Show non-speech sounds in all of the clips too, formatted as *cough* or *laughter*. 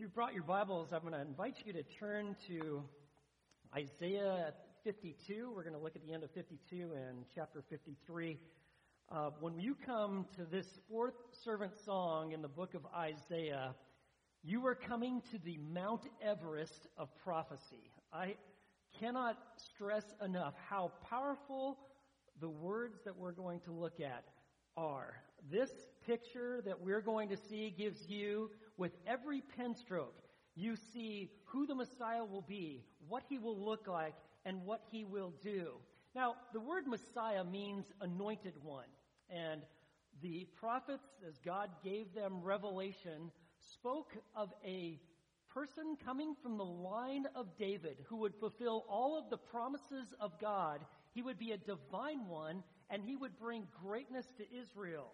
you brought your Bibles, I'm going to invite you to turn to Isaiah 52. We're going to look at the end of 52 and chapter 53. Uh, when you come to this fourth servant song in the book of Isaiah, you are coming to the Mount Everest of prophecy. I cannot stress enough how powerful the words that we're going to look at are. This picture that we're going to see gives you, with every pen stroke, you see who the Messiah will be, what he will look like, and what he will do. Now, the word Messiah means anointed one. And the prophets, as God gave them revelation, spoke of a person coming from the line of David who would fulfill all of the promises of God. He would be a divine one, and he would bring greatness to Israel.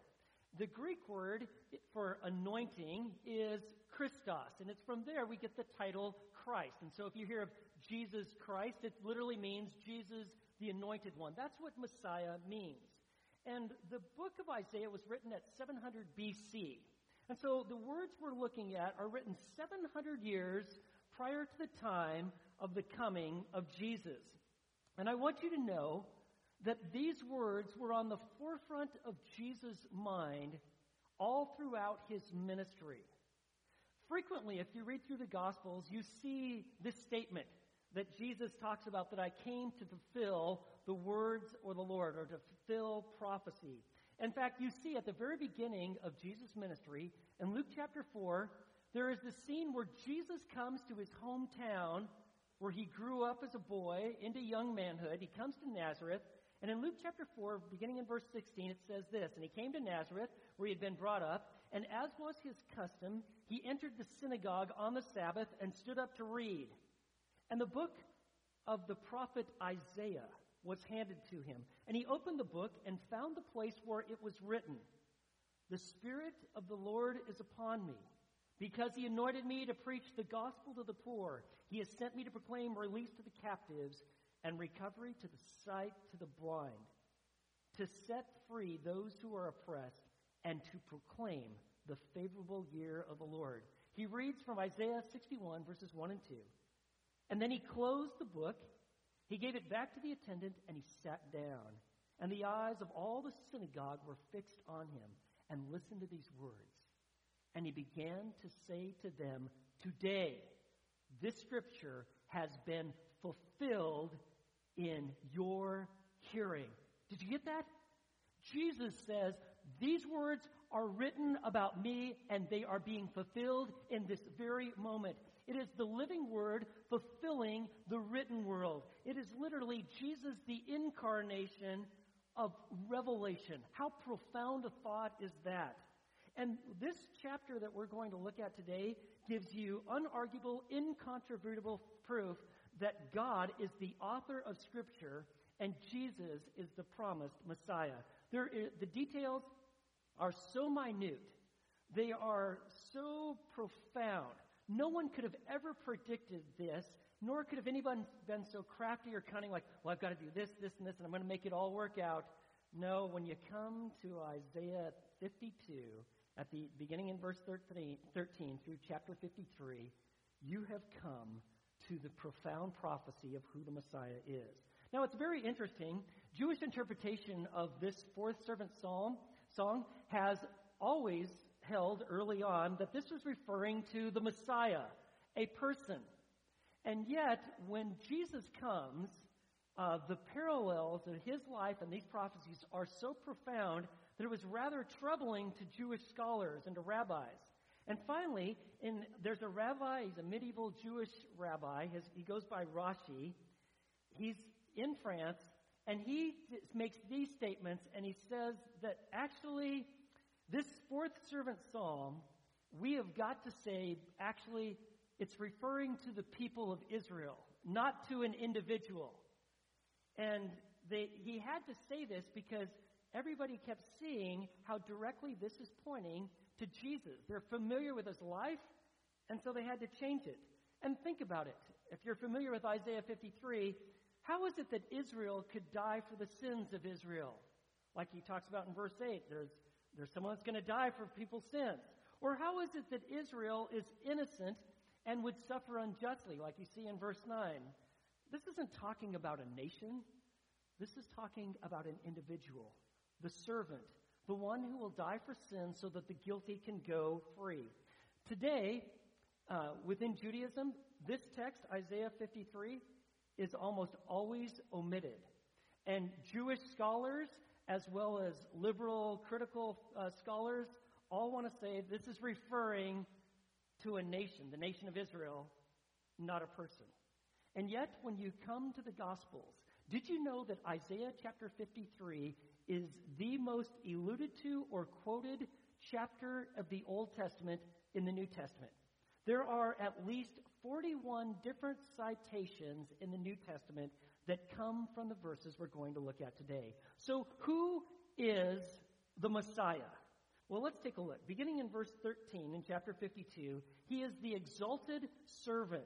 The Greek word for anointing is Christos, and it's from there we get the title Christ. And so if you hear of Jesus Christ, it literally means Jesus the anointed one. That's what Messiah means. And the book of Isaiah was written at 700 BC. And so the words we're looking at are written 700 years prior to the time of the coming of Jesus. And I want you to know that these words were on the forefront of Jesus' mind all throughout his ministry. Frequently, if you read through the Gospels, you see this statement that Jesus talks about that I came to fulfill the words or the Lord, or to fulfill prophecy. In fact, you see at the very beginning of Jesus' ministry, in Luke chapter 4, there is the scene where Jesus comes to his hometown where he grew up as a boy into young manhood. He comes to Nazareth, and in Luke chapter 4, beginning in verse 16, it says this And he came to Nazareth, where he had been brought up, and as was his custom, he entered the synagogue on the Sabbath and stood up to read. And the book of the prophet Isaiah was handed to him. And he opened the book and found the place where it was written The Spirit of the Lord is upon me, because he anointed me to preach the gospel to the poor. He has sent me to proclaim release to the captives and recovery to the sight to the blind, to set free those who are oppressed, and to proclaim the favorable year of the Lord. He reads from Isaiah 61, verses 1 and 2. And then he closed the book, he gave it back to the attendant, and he sat down. And the eyes of all the synagogue were fixed on him. And listened to these words. And he began to say to them, Today, this scripture has been fulfilled in your hearing. Did you get that? Jesus says, These words are written about me and they are being fulfilled in this very moment. It is the living word fulfilling the written world. It is literally Jesus, the incarnation of revelation. How profound a thought is that? And this chapter that we're going to look at today gives you unarguable, incontrovertible proof that God is the author of Scripture and Jesus is the promised Messiah. There is, the details are so minute, they are so profound. No one could have ever predicted this, nor could have anyone been so crafty or cunning, like, well, I've got to do this, this, and this, and I'm going to make it all work out. No, when you come to Isaiah 52, at the beginning in verse 13, 13 through chapter 53, you have come to the profound prophecy of who the Messiah is. Now, it's very interesting. Jewish interpretation of this fourth servant psalm song has always held early on that this was referring to the Messiah, a person. And yet, when Jesus comes, uh, the parallels of his life and these prophecies are so profound that it was rather troubling to Jewish scholars and to rabbis. And finally, in, there's a rabbi, he's a medieval Jewish rabbi. His, he goes by Rashi. He's in France, and he makes these statements, and he says that actually, this fourth servant psalm, we have got to say, actually, it's referring to the people of Israel, not to an individual. And they, he had to say this because everybody kept seeing how directly this is pointing to Jesus. They're familiar with his life, and so they had to change it. And think about it. If you're familiar with Isaiah 53, how is it that Israel could die for the sins of Israel? Like he talks about in verse 8, there's, there's someone that's going to die for people's sins. Or how is it that Israel is innocent and would suffer unjustly, like you see in verse 9? This isn't talking about a nation. This is talking about an individual, the servant, the one who will die for sin so that the guilty can go free. Today, uh, within Judaism, this text, Isaiah 53, is almost always omitted. And Jewish scholars, as well as liberal critical uh, scholars, all want to say this is referring to a nation, the nation of Israel, not a person. And yet, when you come to the Gospels, did you know that Isaiah chapter 53 is the most alluded to or quoted chapter of the Old Testament in the New Testament? There are at least 41 different citations in the New Testament that come from the verses we're going to look at today. So, who is the Messiah? Well, let's take a look. Beginning in verse 13 in chapter 52, he is the exalted servant.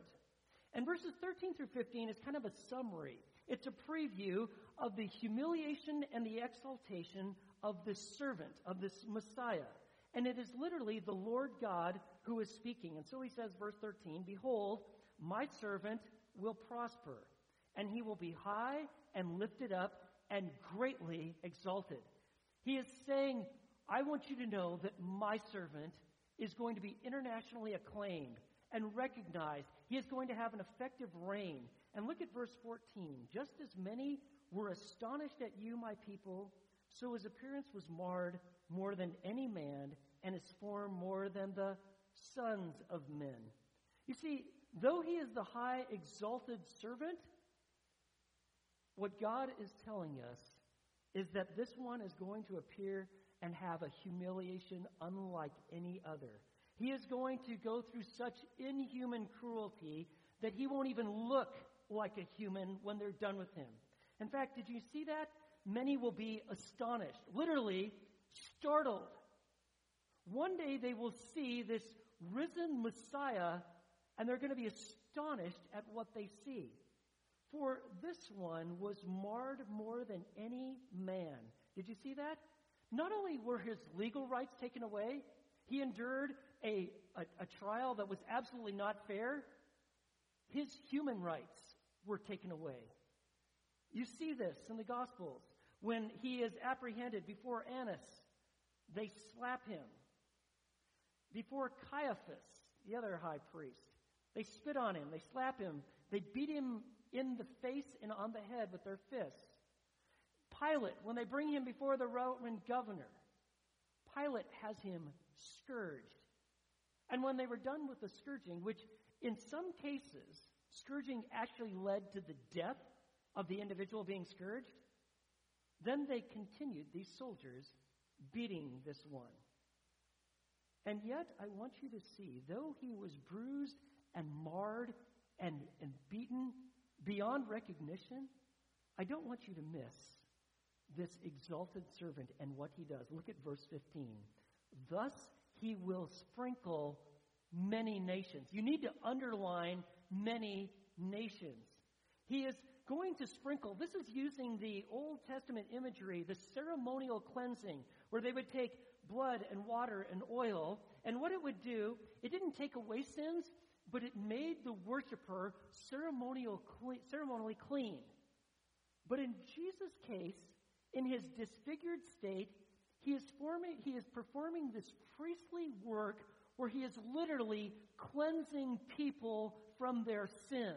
And verses 13 through 15 is kind of a summary. It's a preview of the humiliation and the exaltation of this servant, of this Messiah. And it is literally the Lord God who is speaking. And so he says, verse 13, Behold, my servant will prosper, and he will be high and lifted up and greatly exalted. He is saying, I want you to know that my servant is going to be internationally acclaimed and recognized. He is going to have an effective reign. And look at verse 14. Just as many were astonished at you, my people, so his appearance was marred more than any man, and his form more than the sons of men. You see, though he is the high exalted servant, what God is telling us is that this one is going to appear and have a humiliation unlike any other. He is going to go through such inhuman cruelty that he won't even look like a human when they're done with him. In fact, did you see that? Many will be astonished, literally startled. One day they will see this risen Messiah and they're going to be astonished at what they see. For this one was marred more than any man. Did you see that? Not only were his legal rights taken away, he endured a, a, a trial that was absolutely not fair. His human rights were taken away. You see this in the Gospels. When he is apprehended before Annas, they slap him. Before Caiaphas, the other high priest, they spit on him, they slap him, they beat him in the face and on the head with their fists. Pilate, when they bring him before the Roman governor, Pilate has him scourged. And when they were done with the scourging, which in some cases, scourging actually led to the death of the individual being scourged, then they continued, these soldiers, beating this one. And yet, I want you to see, though he was bruised and marred and, and beaten beyond recognition, I don't want you to miss this exalted servant and what he does. Look at verse 15. Thus he will sprinkle many nations. You need to underline many nations. He is going to sprinkle. This is using the Old Testament imagery, the ceremonial cleansing, where they would take blood and water and oil, and what it would do, it didn't take away sins, but it made the worshiper ceremonial, ceremonially clean. But in Jesus' case, in his disfigured state, he is, forming, he is performing this priestly work where he is literally cleansing people from their sins.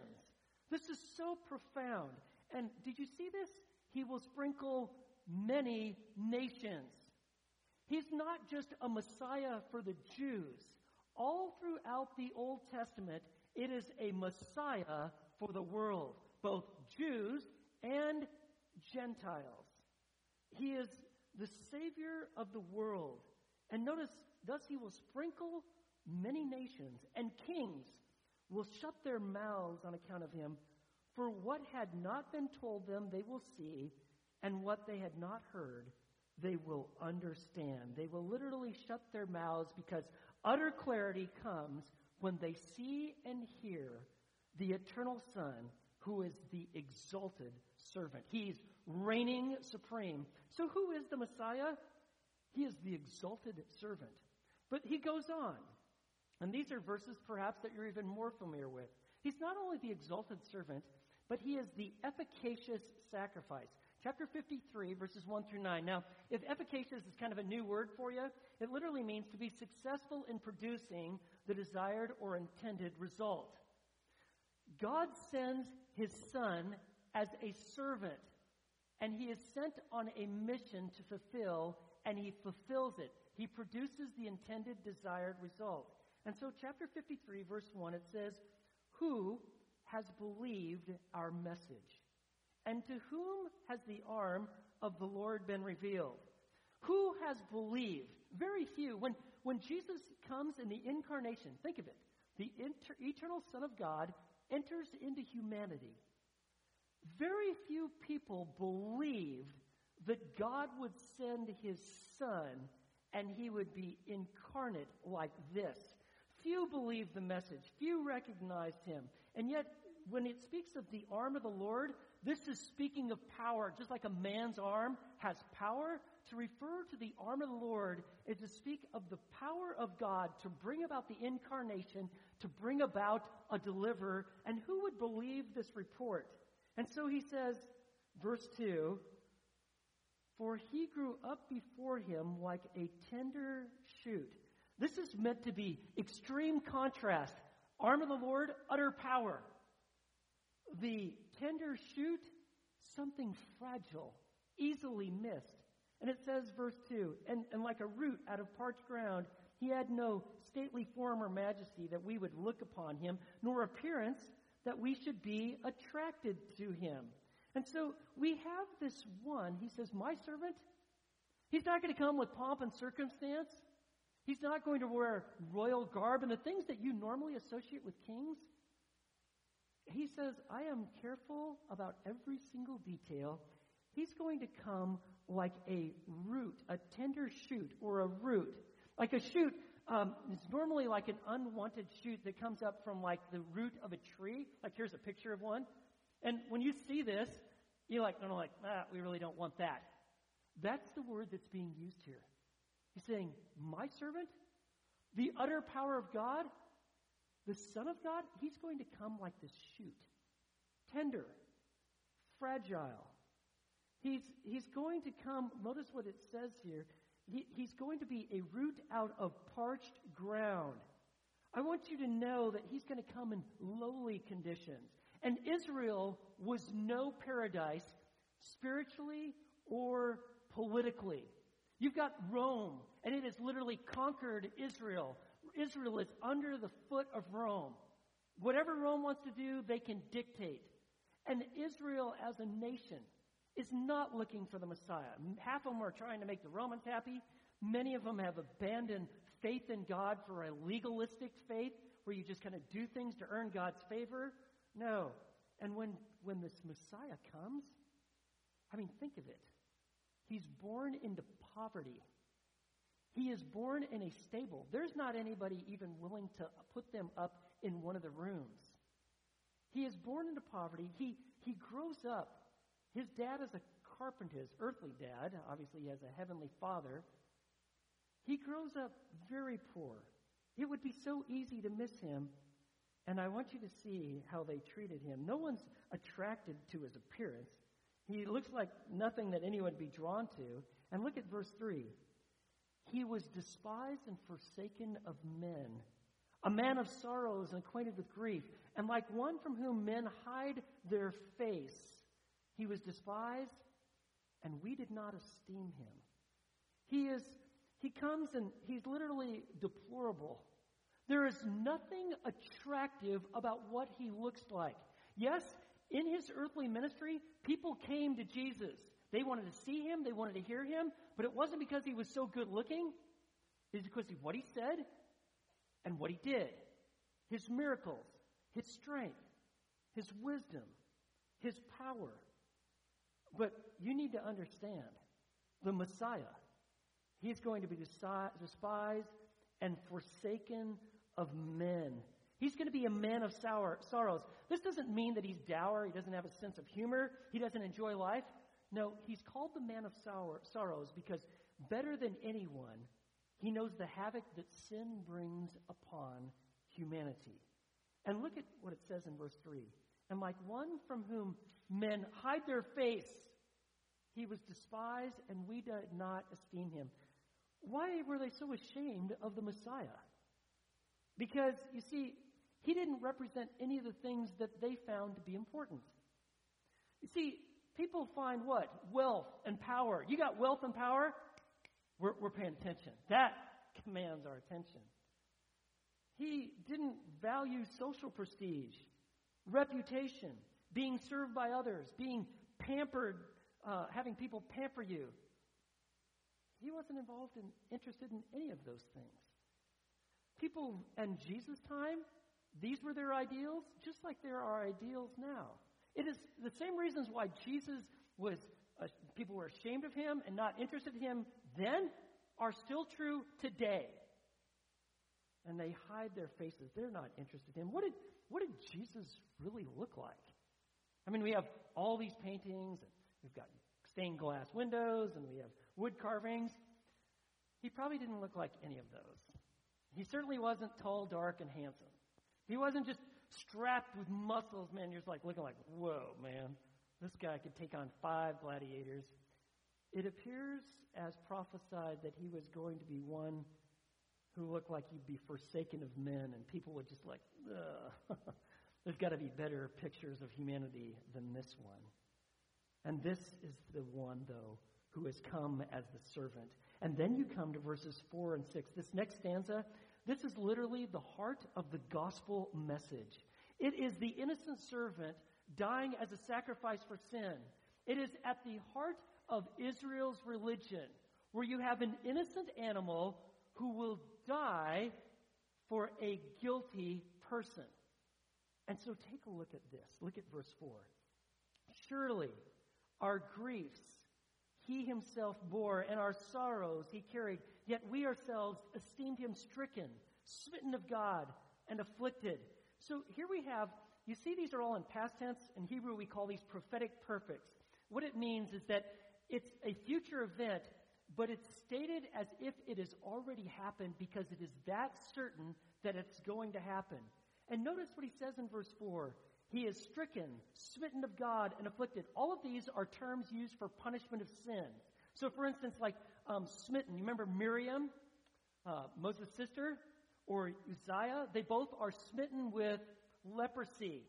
This is so profound. And did you see this? He will sprinkle many nations. He's not just a Messiah for the Jews. All throughout the Old Testament, it is a Messiah for the world, both Jews and Gentiles. He is the Savior of the world. And notice, thus he will sprinkle many nations, and kings will shut their mouths on account of him. For what had not been told them, they will see, and what they had not heard, they will understand. They will literally shut their mouths because utter clarity comes when they see and hear the eternal Son, who is the exalted servant. He's reigning supreme. So, who is the Messiah? He is the exalted servant. But he goes on. And these are verses perhaps that you're even more familiar with. He's not only the exalted servant, but he is the efficacious sacrifice. Chapter 53, verses 1 through 9. Now, if efficacious is kind of a new word for you, it literally means to be successful in producing the desired or intended result. God sends his son as a servant, and he is sent on a mission to fulfill, and he fulfills it. He produces the intended desired result. And so, chapter 53, verse 1, it says, Who has believed our message? And to whom has the arm of the Lord been revealed? Who has believed? Very few. When, when Jesus comes in the incarnation, think of it. The inter- eternal Son of God enters into humanity. Very few people believed that God would send his Son and he would be incarnate like this. Few believed the message. Few recognized him. And yet, when it speaks of the arm of the Lord, this is speaking of power. Just like a man's arm has power, to refer to the arm of the Lord is to speak of the power of God to bring about the incarnation, to bring about a deliverer. And who would believe this report? And so he says, verse 2 For he grew up before him like a tender shoot. This is meant to be extreme contrast. Arm of the Lord, utter power. The tender shoot, something fragile, easily missed. And it says, verse 2, and, and like a root out of parched ground, he had no stately form or majesty that we would look upon him, nor appearance that we should be attracted to him. And so we have this one, he says, My servant, he's not going to come with pomp and circumstance. He's not going to wear royal garb and the things that you normally associate with kings. He says, I am careful about every single detail. He's going to come like a root, a tender shoot or a root. Like a shoot um, it's normally like an unwanted shoot that comes up from like the root of a tree. Like here's a picture of one. And when you see this, you're like, no, no, like, ah, we really don't want that. That's the word that's being used here. He's saying, my servant, the utter power of God, the Son of God, he's going to come like this shoot. Tender, fragile. He's, he's going to come, notice what it says here. He, he's going to be a root out of parched ground. I want you to know that he's going to come in lowly conditions. And Israel was no paradise spiritually or politically. You've got Rome, and it has literally conquered Israel. Israel is under the foot of Rome. Whatever Rome wants to do, they can dictate. And Israel as a nation is not looking for the Messiah. Half of them are trying to make the Romans happy. Many of them have abandoned faith in God for a legalistic faith where you just kind of do things to earn God's favor. No. And when, when this Messiah comes, I mean, think of it. He's born into poverty. He is born in a stable. There's not anybody even willing to put them up in one of the rooms. He is born into poverty. He, he grows up his dad is a carpenter, his earthly dad. Obviously, he has a heavenly father. He grows up very poor. It would be so easy to miss him. And I want you to see how they treated him. No one's attracted to his appearance. He looks like nothing that anyone would be drawn to. And look at verse 3. He was despised and forsaken of men, a man of sorrows and acquainted with grief, and like one from whom men hide their face. He was despised, and we did not esteem him. He is, he comes and he's literally deplorable. There is nothing attractive about what he looks like. Yes, in his earthly ministry, people came to Jesus. They wanted to see him, they wanted to hear him, but it wasn't because he was so good looking. It's because of what he said and what he did. His miracles, his strength, his wisdom, his power. But you need to understand the Messiah. He's going to be despised and forsaken of men. He's going to be a man of sour, sorrows. This doesn't mean that he's dour, he doesn't have a sense of humor, he doesn't enjoy life. No, he's called the man of sour, sorrows because better than anyone, He knows the havoc that sin brings upon humanity. And look at what it says in verse 3. And like one from whom men hide their face, he was despised, and we did not esteem him. Why were they so ashamed of the Messiah? Because, you see, he didn't represent any of the things that they found to be important. You see, people find what? Wealth and power. You got wealth and power? We're, we're paying attention. That commands our attention. He didn't value social prestige, reputation, being served by others, being pampered, uh, having people pamper you. He wasn't involved in, interested in any of those things. People in Jesus' time, these were their ideals, just like there are ideals now. It is the same reasons why Jesus was, uh, people were ashamed of him and not interested in him then are still true today. And they hide their faces. They're not interested in. him. What did, what did Jesus really look like? I mean, we have all these paintings, and we've got stained glass windows, and we have wood carvings. He probably didn't look like any of those. He certainly wasn't tall, dark, and handsome. He wasn't just strapped with muscles, man. You're just like looking like, whoa, man, this guy could take on five gladiators. It appears as prophesied that he was going to be one who looked like he'd be forsaken of men, and people would just like, *laughs* there's got to be better pictures of humanity than this one. And this is the one, though, who has come as the servant. And then you come to verses 4 and 6. This next stanza, this is literally the heart of the gospel message. It is the innocent servant dying as a sacrifice for sin. It is at the heart of Israel's religion, where you have an innocent animal who will die for a guilty person. And so take a look at this. Look at verse 4. Surely our griefs he himself bore, and our sorrows he carried, yet we ourselves esteemed him stricken, smitten of God, and afflicted. So here we have, you see, these are all in past tense. In Hebrew, we call these prophetic perfects. What it means is that it's a future event, but it's stated as if it has already happened because it is that certain that it's going to happen. And notice what he says in verse 4 He is stricken, smitten of God, and afflicted. All of these are terms used for punishment of sin. So, for instance, like um, smitten, you remember Miriam, uh, Moses' sister, or Uzziah? They both are smitten with leprosy.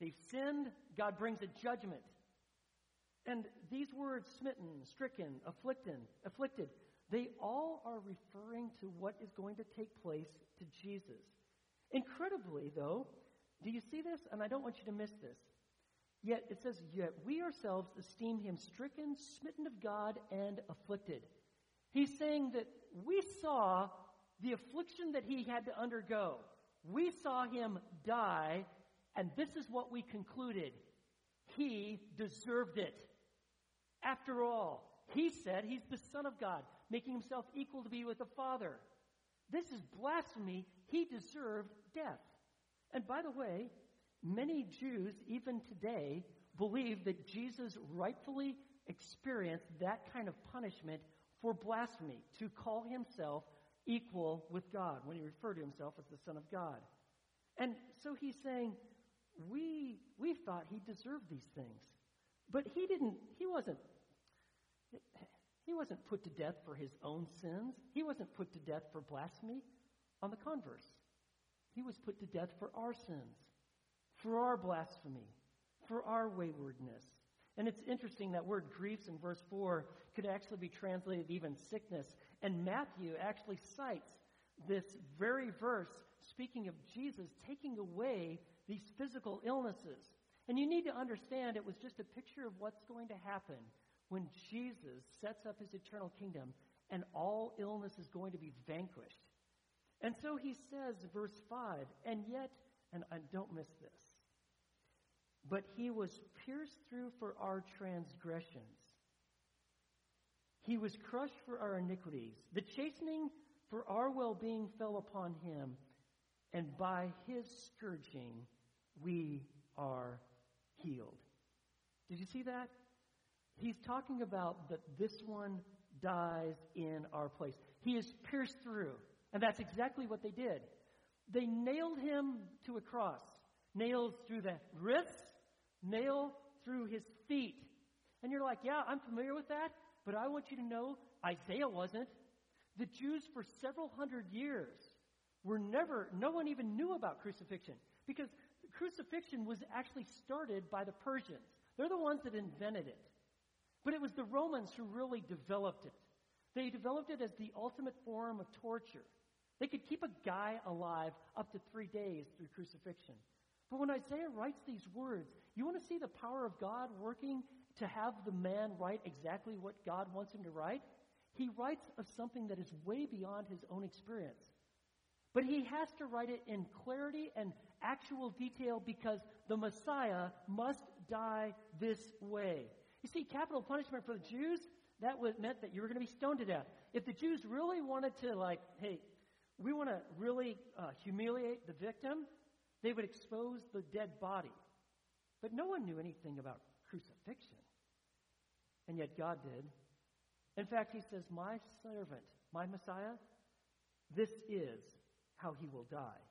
They've sinned, God brings a judgment. And these words, smitten, stricken, afflicted, afflicted, they all are referring to what is going to take place to Jesus. Incredibly, though, do you see this? And I don't want you to miss this. Yet it says, Yet we ourselves esteem him stricken, smitten of God, and afflicted. He's saying that we saw the affliction that he had to undergo. We saw him die, and this is what we concluded. He deserved it. After all, he said he's the Son of God, making himself equal to be with the Father. This is blasphemy. He deserved death. And by the way, many Jews, even today, believe that Jesus rightfully experienced that kind of punishment for blasphemy, to call himself equal with God, when he referred to himself as the Son of God. And so he's saying, we, we thought he deserved these things. But he didn't, he wasn't, he wasn't put to death for his own sins. He wasn't put to death for blasphemy. On the converse, he was put to death for our sins, for our blasphemy, for our waywardness. And it's interesting that word griefs in verse 4 could actually be translated even sickness. And Matthew actually cites this very verse speaking of Jesus taking away these physical illnesses. And you need to understand it was just a picture of what's going to happen when Jesus sets up his eternal kingdom and all illness is going to be vanquished. And so he says, verse 5, and yet, and, and don't miss this, but he was pierced through for our transgressions. He was crushed for our iniquities. The chastening for our well being fell upon him, and by his scourging we are healed. Did you see that? He's talking about that this one dies in our place. He is pierced through. And that's exactly what they did. They nailed him to a cross. Nails through the wrists, nail through his feet. And you're like, yeah, I'm familiar with that, but I want you to know Isaiah wasn't. The Jews for several hundred years were never, no one even knew about crucifixion because crucifixion was actually started by the Persians. They're the ones that invented it. But it was the Romans who really developed it. They developed it as the ultimate form of torture. They could keep a guy alive up to three days through crucifixion. But when Isaiah writes these words, you want to see the power of God working to have the man write exactly what God wants him to write? He writes of something that is way beyond his own experience. But he has to write it in clarity and actual detail because the Messiah must die this way. You see, capital punishment for the Jews, that meant that you were going to be stoned to death. If the Jews really wanted to, like, hey, we want to really uh, humiliate the victim, they would expose the dead body. But no one knew anything about crucifixion. And yet God did. In fact, he says, My servant, my Messiah, this is how he will die.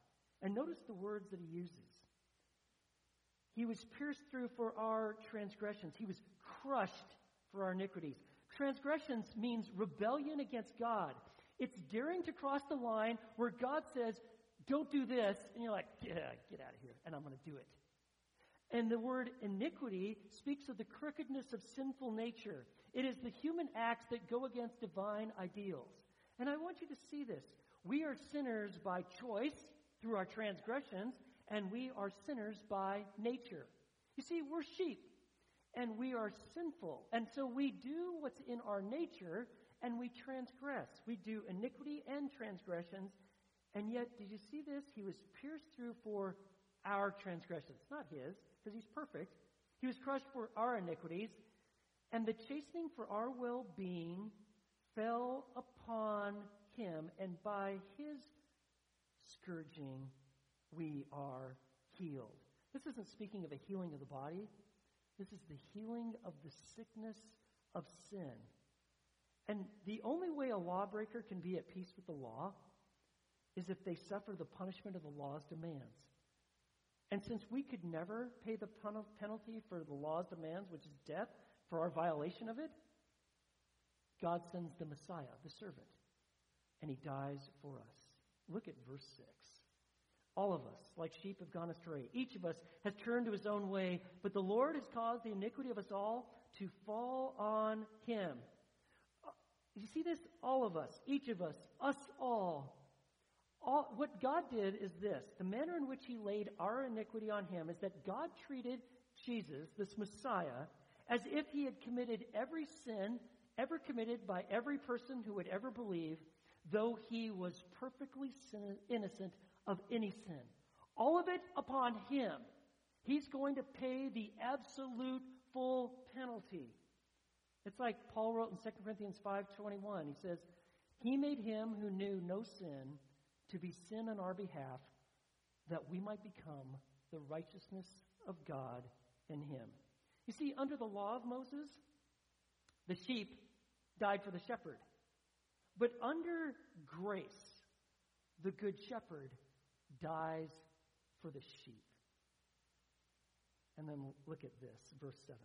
And notice the words that he uses. He was pierced through for our transgressions. He was crushed for our iniquities. Transgressions means rebellion against God. It's daring to cross the line where God says, don't do this, and you're like, yeah, get out of here, and I'm going to do it. And the word iniquity speaks of the crookedness of sinful nature. It is the human acts that go against divine ideals. And I want you to see this. We are sinners by choice through our transgressions, and we are sinners by nature. You see, we're sheep, and we are sinful. And so we do what's in our nature, and we transgress. We do iniquity and transgressions. And yet, did you see this? He was pierced through for our transgressions, not his, because he's perfect. He was crushed for our iniquities, and the chastening for our well being fell upon him, and by his scourging we are healed. This isn't speaking of a healing of the body, this is the healing of the sickness of sin. And the only way a lawbreaker can be at peace with the law is if they suffer the punishment of the law's demands. And since we could never pay the penalty for the law's demands, which is death, for our violation of it, God sends the Messiah, the servant, and he dies for us. Look at verse 6. All of us, like sheep, have gone astray. Each of us has turned to his own way, but the Lord has caused the iniquity of us all to fall on him. Uh, you see this? All of us, each of us, us all. All. What God did is this the manner in which he laid our iniquity on him is that God treated Jesus, this Messiah, as if he had committed every sin ever committed by every person who would ever believe, though he was perfectly sin- innocent of any sin. All of it upon him. He's going to pay the absolute full penalty. It's like Paul wrote in 2 Corinthians 5:21. He says, "He made him who knew no sin to be sin on our behalf, that we might become the righteousness of God in him." You see, under the law of Moses, the sheep died for the shepherd. But under grace, the good shepherd dies for the sheep. And then look at this, verse 7.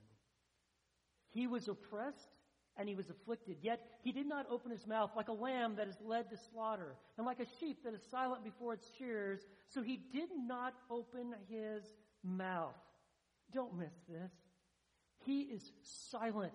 He was oppressed and he was afflicted, yet he did not open his mouth like a lamb that is led to slaughter, and like a sheep that is silent before its shears, so he did not open his mouth. Don't miss this. He is silent.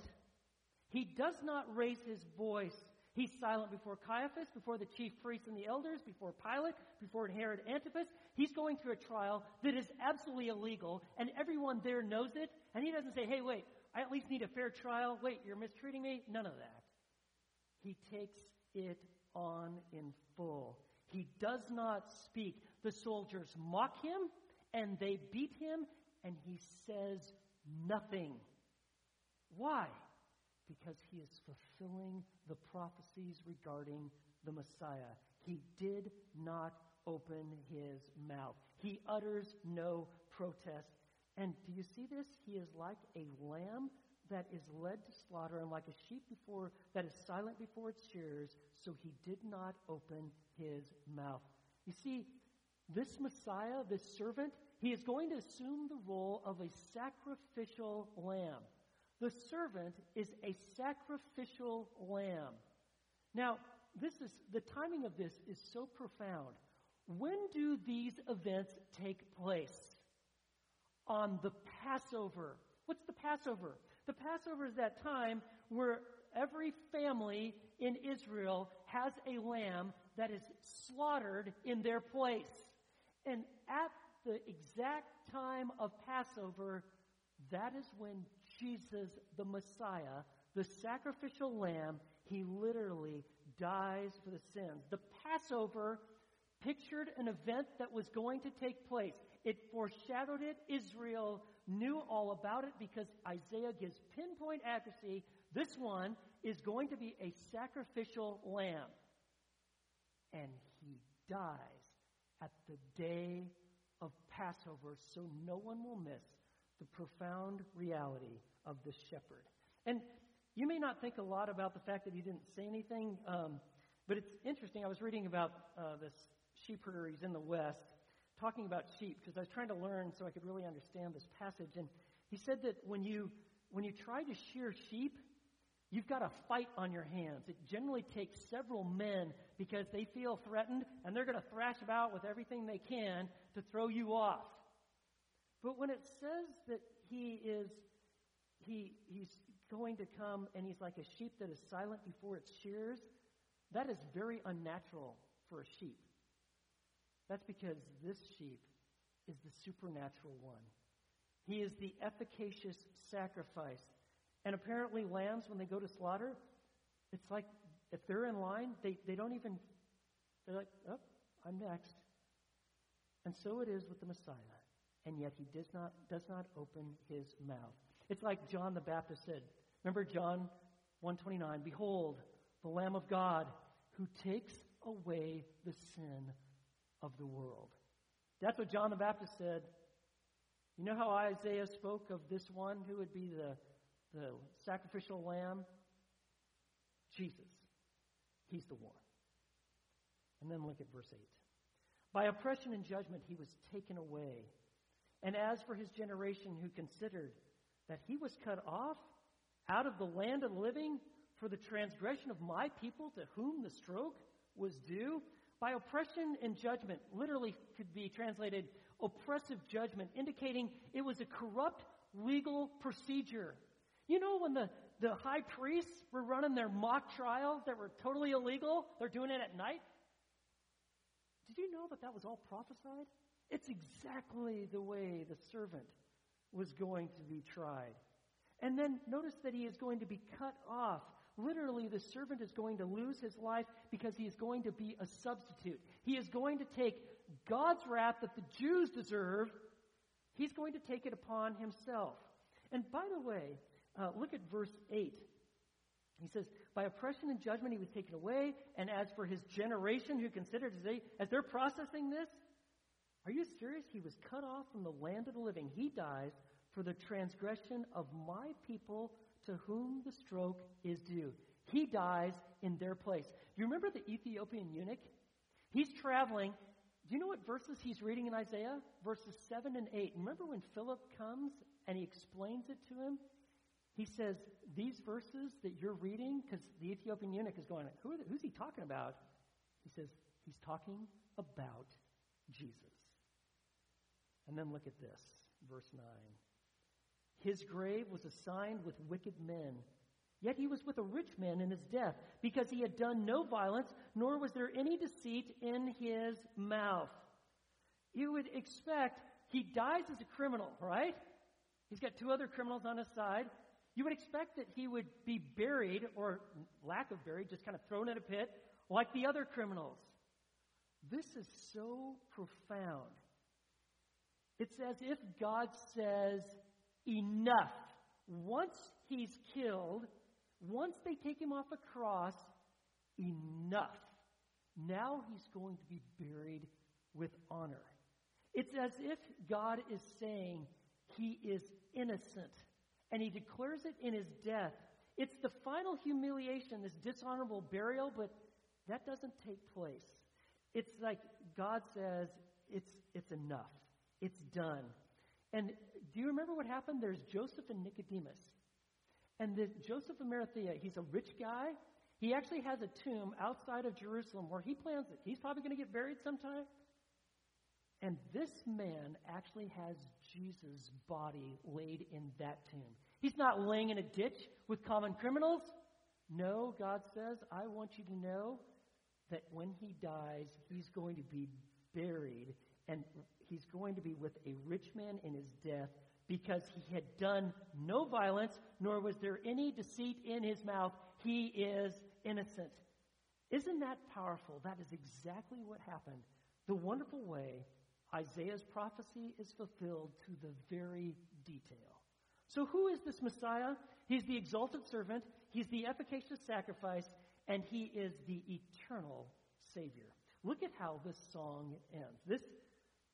He does not raise his voice. He's silent before Caiaphas, before the chief priests and the elders, before Pilate, before Herod Antipas. He's going through a trial that is absolutely illegal, and everyone there knows it. And he doesn't say, hey, wait, I at least need a fair trial. Wait, you're mistreating me? None of that. He takes it on in full. He does not speak. The soldiers mock him, and they beat him, and he says nothing. Why? because he is fulfilling the prophecies regarding the Messiah. He did not open his mouth, he utters no protest. And do you see this? He is like a lamb that is led to slaughter, and like a sheep before that is silent before its shearers, so he did not open his mouth. You see, this Messiah, this servant, he is going to assume the role of a sacrificial lamb. The servant is a sacrificial lamb. Now, this is the timing of this is so profound. When do these events take place? On the Passover. What's the Passover? The Passover is that time where every family in Israel has a lamb that is slaughtered in their place. And at the exact time of Passover, that is when Jesus, the Messiah, the sacrificial lamb, he literally dies for the sins. The Passover pictured an event that was going to take place. It foreshadowed it. Israel knew all about it because Isaiah gives pinpoint accuracy. This one is going to be a sacrificial lamb. And he dies at the day of Passover so no one will miss the profound reality of the shepherd. And you may not think a lot about the fact that he didn't say anything, um, but it's interesting. I was reading about uh, this sheep herder. He's in the West, talking about sheep because I was trying to learn so I could really understand this passage. And he said that when you when you try to shear sheep, you've got a fight on your hands. It generally takes several men because they feel threatened and they're going to thrash about with everything they can to throw you off. But when it says that he is he he's going to come and he's like a sheep that is silent before its shears, that is very unnatural for a sheep. That's because this sheep is the supernatural one. He is the efficacious sacrifice. And apparently, lambs, when they go to slaughter, it's like if they're in line, they, they don't even, they're like, oh, I'm next. And so it is with the Messiah. And yet he does not, does not open his mouth. It's like John the Baptist said. Remember John 129, Behold, the Lamb of God who takes away the sin of the world. That's what John the Baptist said. You know how Isaiah spoke of this one who would be the, the sacrificial lamb? Jesus. He's the one. And then look at verse 8. By oppression and judgment he was taken away. And as for his generation who considered that he was cut off out of the land of living for the transgression of my people to whom the stroke was due, by oppression and judgment, literally could be translated oppressive judgment, indicating it was a corrupt legal procedure. You know, when the, the high priests were running their mock trials that were totally illegal, they're doing it at night. Did you know that that was all prophesied? It's exactly the way the servant was going to be tried. And then notice that he is going to be cut off Literally, the servant is going to lose his life because he is going to be a substitute. He is going to take God's wrath that the Jews deserve, he's going to take it upon himself. And by the way, uh, look at verse 8. He says, By oppression and judgment he was taken away, and as for his generation who considered today, as they're processing this, are you serious? He was cut off from the land of the living. He dies for the transgression of my people to whom the stroke is due. He dies in their place. Do you remember the Ethiopian eunuch? He's traveling. Do you know what verses he's reading in Isaiah? Verses 7 and 8. Remember when Philip comes and he explains it to him? He says, These verses that you're reading, because the Ethiopian eunuch is going, Who the, Who's he talking about? He says, He's talking about Jesus. And then look at this, verse 9. His grave was assigned with wicked men. Yet he was with a rich man in his death, because he had done no violence, nor was there any deceit in his mouth. You would expect he dies as a criminal, right? He's got two other criminals on his side. You would expect that he would be buried, or lack of buried, just kind of thrown in a pit, like the other criminals. This is so profound. It's as if God says, enough. Once he's killed, once they take him off a cross, enough. Now he's going to be buried with honor. It's as if God is saying he is innocent and he declares it in his death. It's the final humiliation, this dishonorable burial, but that doesn't take place. It's like God says, it's, it's enough. It's done. And do you remember what happened? There's Joseph and Nicodemus. And the, Joseph of Arimathea, he's a rich guy. He actually has a tomb outside of Jerusalem where he plans it. He's probably going to get buried sometime. And this man actually has Jesus' body laid in that tomb. He's not laying in a ditch with common criminals. No, God says, I want you to know that when he dies, he's going to be buried and he's going to be with a rich man in his death because he had done no violence, nor was there any deceit in his mouth. He is innocent. Isn't that powerful? That is exactly what happened. The wonderful way Isaiah's prophecy is fulfilled to the very detail. So, who is this Messiah? He's the exalted servant, he's the efficacious sacrifice, and he is the eternal Savior. Look at how this song ends. This,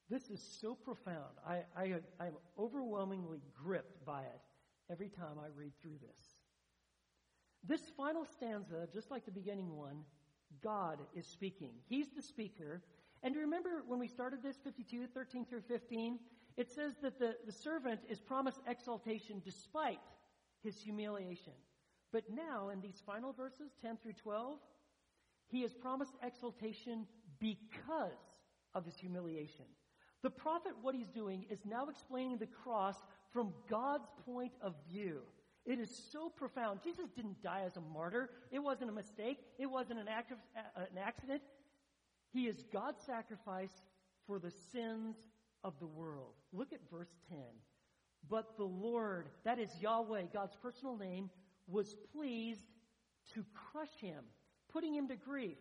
this is so profound. I, I, I'm overwhelmingly gripped by it every time I read through this. This final stanza, just like the beginning one, God is speaking. He's the speaker. And remember when we started this, 52, 13 through 15? It says that the, the servant is promised exaltation despite his humiliation. But now, in these final verses, 10 through 12, he is promised exaltation because of his humiliation. The prophet, what he's doing, is now explaining the cross from God's point of view. It is so profound. Jesus didn't die as a martyr. It wasn't a mistake. It wasn't an, act of, uh, an accident. He is God's sacrifice for the sins of the world. Look at verse 10. But the Lord, that is Yahweh, God's personal name, was pleased to crush him, putting him to grief.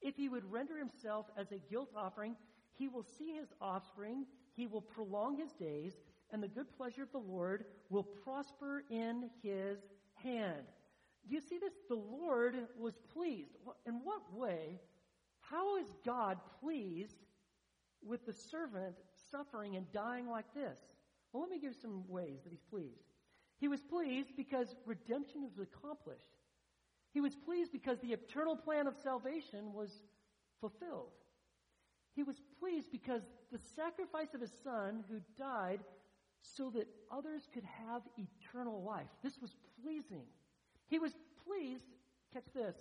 If he would render himself as a guilt offering, he will see his offspring, he will prolong his days, and the good pleasure of the Lord will prosper in his hand. Do you see this? The Lord was pleased. In what way? How is God pleased with the servant suffering and dying like this? Well, let me give some ways that he's pleased. He was pleased because redemption was accomplished. He was pleased because the eternal plan of salvation was fulfilled. He was pleased because the sacrifice of his son who died so that others could have eternal life. This was pleasing. He was pleased, catch this,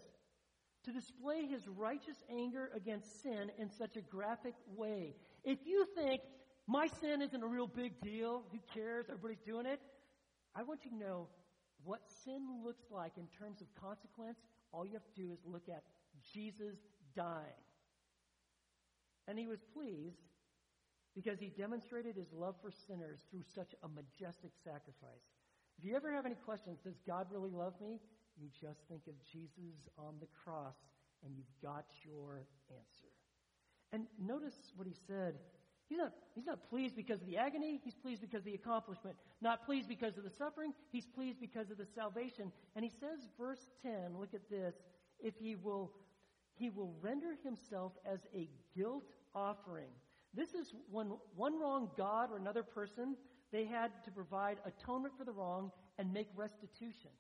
to display his righteous anger against sin in such a graphic way. If you think my sin isn't a real big deal, who cares? Everybody's doing it. I want you to know what sin looks like in terms of consequence. All you have to do is look at Jesus dying. And he was pleased because he demonstrated his love for sinners through such a majestic sacrifice. If you ever have any questions, does God really love me? You just think of Jesus on the cross and you've got your answer. And notice what he said. He's not, he's not pleased because of the agony. He's pleased because of the accomplishment. Not pleased because of the suffering. He's pleased because of the salvation. And he says, verse 10, look at this. If he will, he will render himself as a guilt offering. This is when one wrong God or another person, they had to provide atonement for the wrong and make restitution.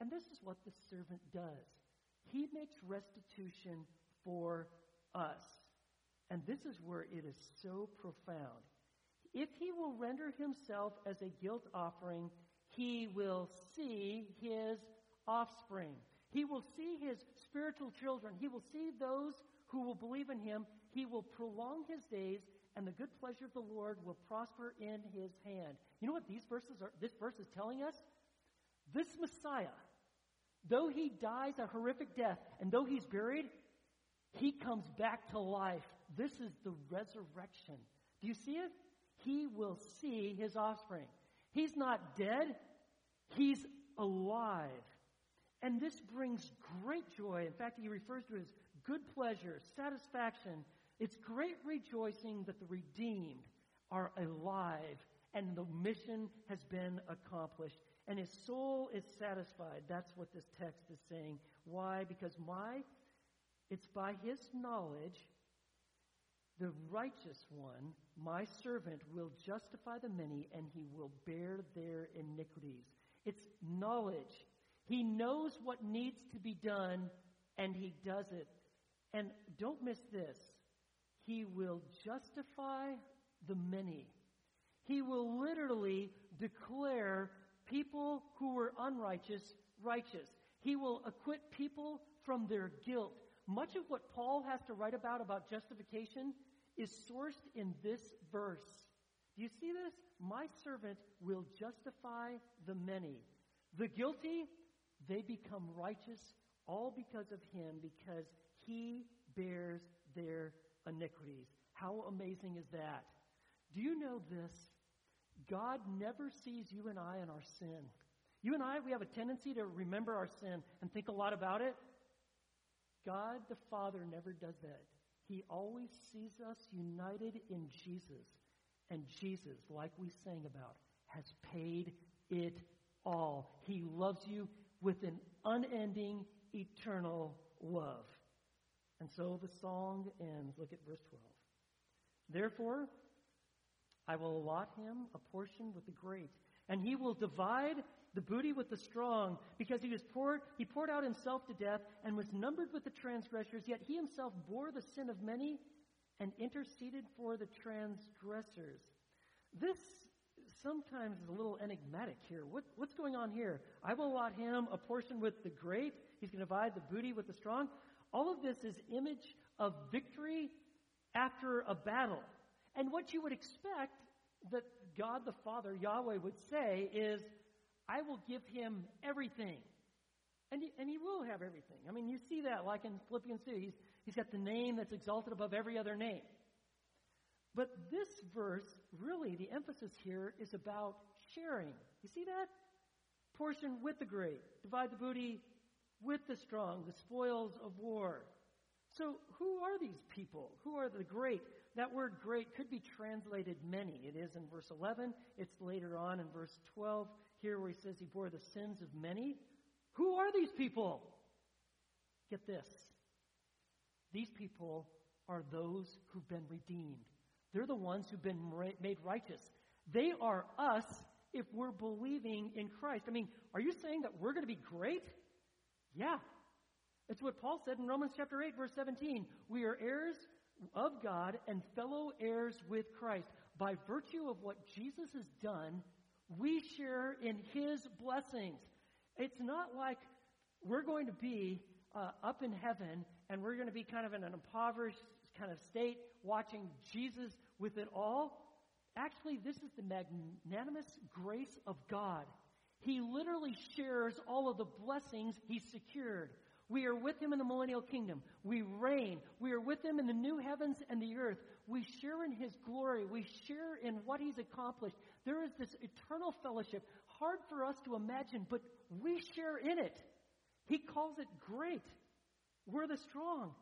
And this is what the servant does. He makes restitution for us. And this is where it is so profound. If he will render himself as a guilt offering, he will see his offspring. He will see his spiritual children. He will see those who will believe in him. He will prolong his days, and the good pleasure of the Lord will prosper in his hand. You know what these verses are? This verse is telling us? This Messiah, though he dies a horrific death, and though he's buried, he comes back to life. This is the resurrection. Do you see it? He will see his offspring. He's not dead, he's alive. And this brings great joy. In fact, he refers to it as good pleasure, satisfaction. It's great rejoicing that the redeemed are alive and the mission has been accomplished and his soul is satisfied. That's what this text is saying. Why? Because my it's by his knowledge the righteous one, my servant, will justify the many and he will bear their iniquities. It's knowledge. He knows what needs to be done, and he does it. And don't miss this. He will justify the many. He will literally declare people who were unrighteous righteous. He will acquit people from their guilt. Much of what Paul has to write about about justification is sourced in this verse. Do you see this? My servant will justify the many. The guilty, they become righteous all because of him, because he bears their iniquities. How amazing is that? Do you know this? God never sees you and I in our sin. You and I, we have a tendency to remember our sin and think a lot about it. God the Father never does that. He always sees us united in Jesus. And Jesus, like we sang about, has paid it all. He loves you with an unending, eternal love. And so the song ends. Look at verse 12. Therefore, I will allot him a portion with the great, and he will divide the booty with the strong, because he was poured, he poured out himself to death and was numbered with the transgressors, yet he himself bore the sin of many and interceded for the transgressors. This sometimes is a little enigmatic here. What, what's going on here? I will allot him a portion with the great. He's going to divide the booty with the strong. All of this is image of victory after a battle. And what you would expect that God the Father, Yahweh, would say is, I will give him everything. And he, and he will have everything. I mean, you see that like in Philippians 2. He's, he's got the name that's exalted above every other name. But this verse, really, the emphasis here is about sharing. You see that? Portion with the great. Divide the booty with the strong, the spoils of war. So, who are these people? Who are the great? That word great could be translated many. It is in verse 11. It's later on in verse 12 here where he says he bore the sins of many. Who are these people? Get this. These people are those who've been redeemed. They're the ones who've been made righteous. They are us if we're believing in Christ. I mean, are you saying that we're going to be great? Yeah. It's what Paul said in Romans chapter 8 verse 17. We are heirs of God and fellow heirs with Christ. By virtue of what Jesus has done, we share in his blessings. It's not like we're going to be uh, up in heaven and we're going to be kind of in an impoverished kind of state watching Jesus with it all. Actually, this is the magnanimous grace of God. He literally shares all of the blessings he's secured. We are with him in the millennial kingdom. We reign. We are with him in the new heavens and the earth. We share in his glory. We share in what he's accomplished. There is this eternal fellowship, hard for us to imagine, but we share in it. He calls it great. We're the strong,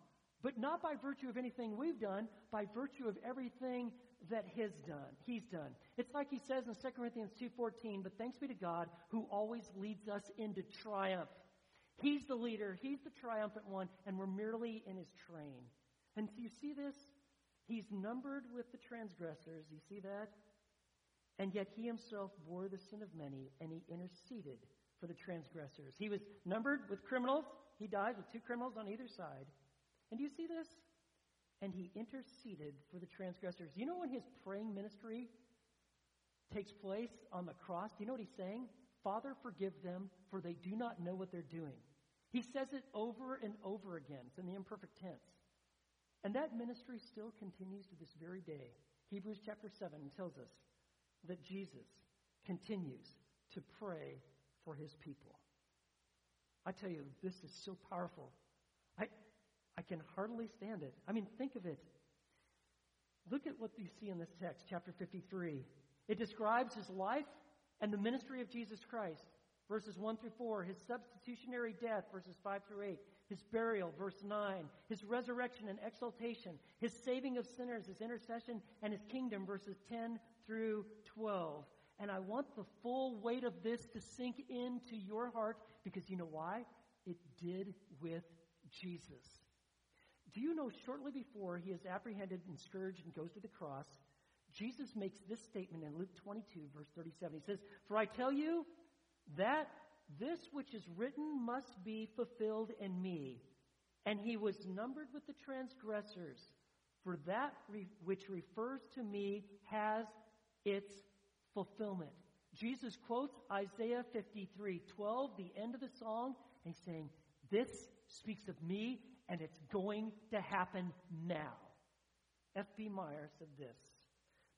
but not by virtue of anything we've done, by virtue of everything that his done. He's done. It's like he says in 2 Corinthians 2:14, but thanks be to God who always leads us into triumph. He's the leader, he's the triumphant one, and we're merely in his train. And do you see this? He's numbered with the transgressors. You see that? And yet he himself bore the sin of many, and he interceded for the transgressors. He was numbered with criminals. He died with two criminals on either side. And do you see this? And he interceded for the transgressors. You know when his praying ministry takes place on the cross? Do you know what he's saying? Father, forgive them, for they do not know what they're doing. He says it over and over again. It's in the imperfect tense. And that ministry still continues to this very day. Hebrews chapter 7 tells us that Jesus continues to pray for his people. I tell you, this is so powerful. I, can hardly stand it. I mean, think of it. Look at what you see in this text, chapter 53. It describes his life and the ministry of Jesus Christ verses 1 through 4, his substitutionary death, verses 5 through 8, his burial, verse 9, his resurrection and exaltation, his saving of sinners, his intercession, and his kingdom, verses 10 through 12. And I want the full weight of this to sink into your heart because you know why? It did with Jesus. Do you know shortly before he is apprehended and scourged and goes to the cross, Jesus makes this statement in Luke 22, verse 37. He says, For I tell you, that this which is written must be fulfilled in me. And he was numbered with the transgressors, for that re- which refers to me has its fulfillment. Jesus quotes Isaiah 53 12, the end of the song, and he's saying, This speaks of me, and it's going to happen now. F.B. Meyer said this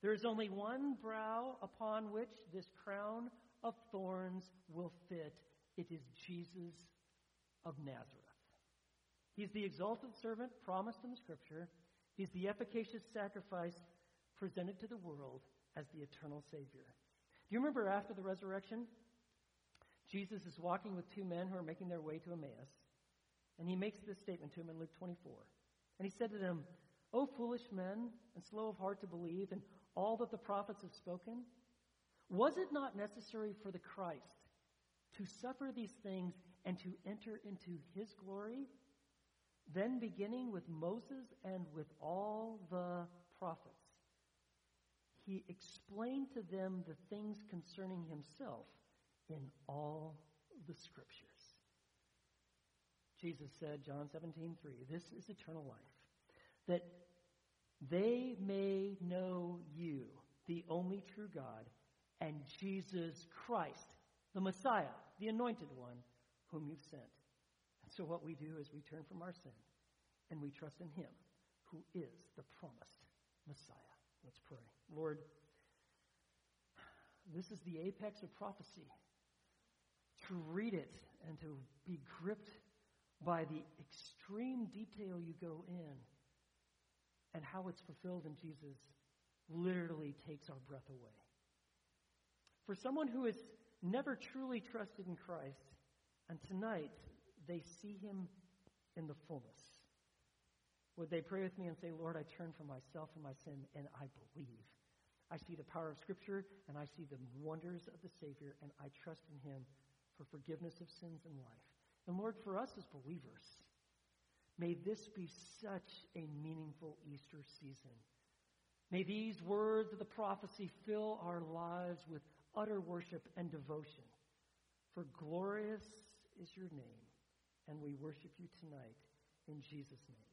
There is only one brow upon which this crown of thorns will fit. It is Jesus of Nazareth. He's the exalted servant promised in the Scripture. He's the efficacious sacrifice presented to the world as the eternal Savior. Do you remember after the resurrection? Jesus is walking with two men who are making their way to Emmaus. And he makes this statement to him in Luke 24. And he said to them, O foolish men, and slow of heart to believe in all that the prophets have spoken, was it not necessary for the Christ to suffer these things and to enter into his glory? Then, beginning with Moses and with all the prophets, he explained to them the things concerning himself in all the scriptures. Jesus said, John 17, 3, this is eternal life, that they may know you, the only true God, and Jesus Christ, the Messiah, the anointed one, whom you've sent. And so what we do is we turn from our sin and we trust in him who is the promised Messiah. Let's pray. Lord, this is the apex of prophecy. To read it and to be gripped by the extreme detail you go in and how it's fulfilled in Jesus literally takes our breath away. For someone who has never truly trusted in Christ, and tonight they see him in the fullness, would they pray with me and say, Lord, I turn from myself and my sin, and I believe. I see the power of Scripture, and I see the wonders of the Savior, and I trust in Him for forgiveness of sins and life. And Lord, for us as believers, may this be such a meaningful Easter season. May these words of the prophecy fill our lives with utter worship and devotion. For glorious is your name, and we worship you tonight in Jesus' name.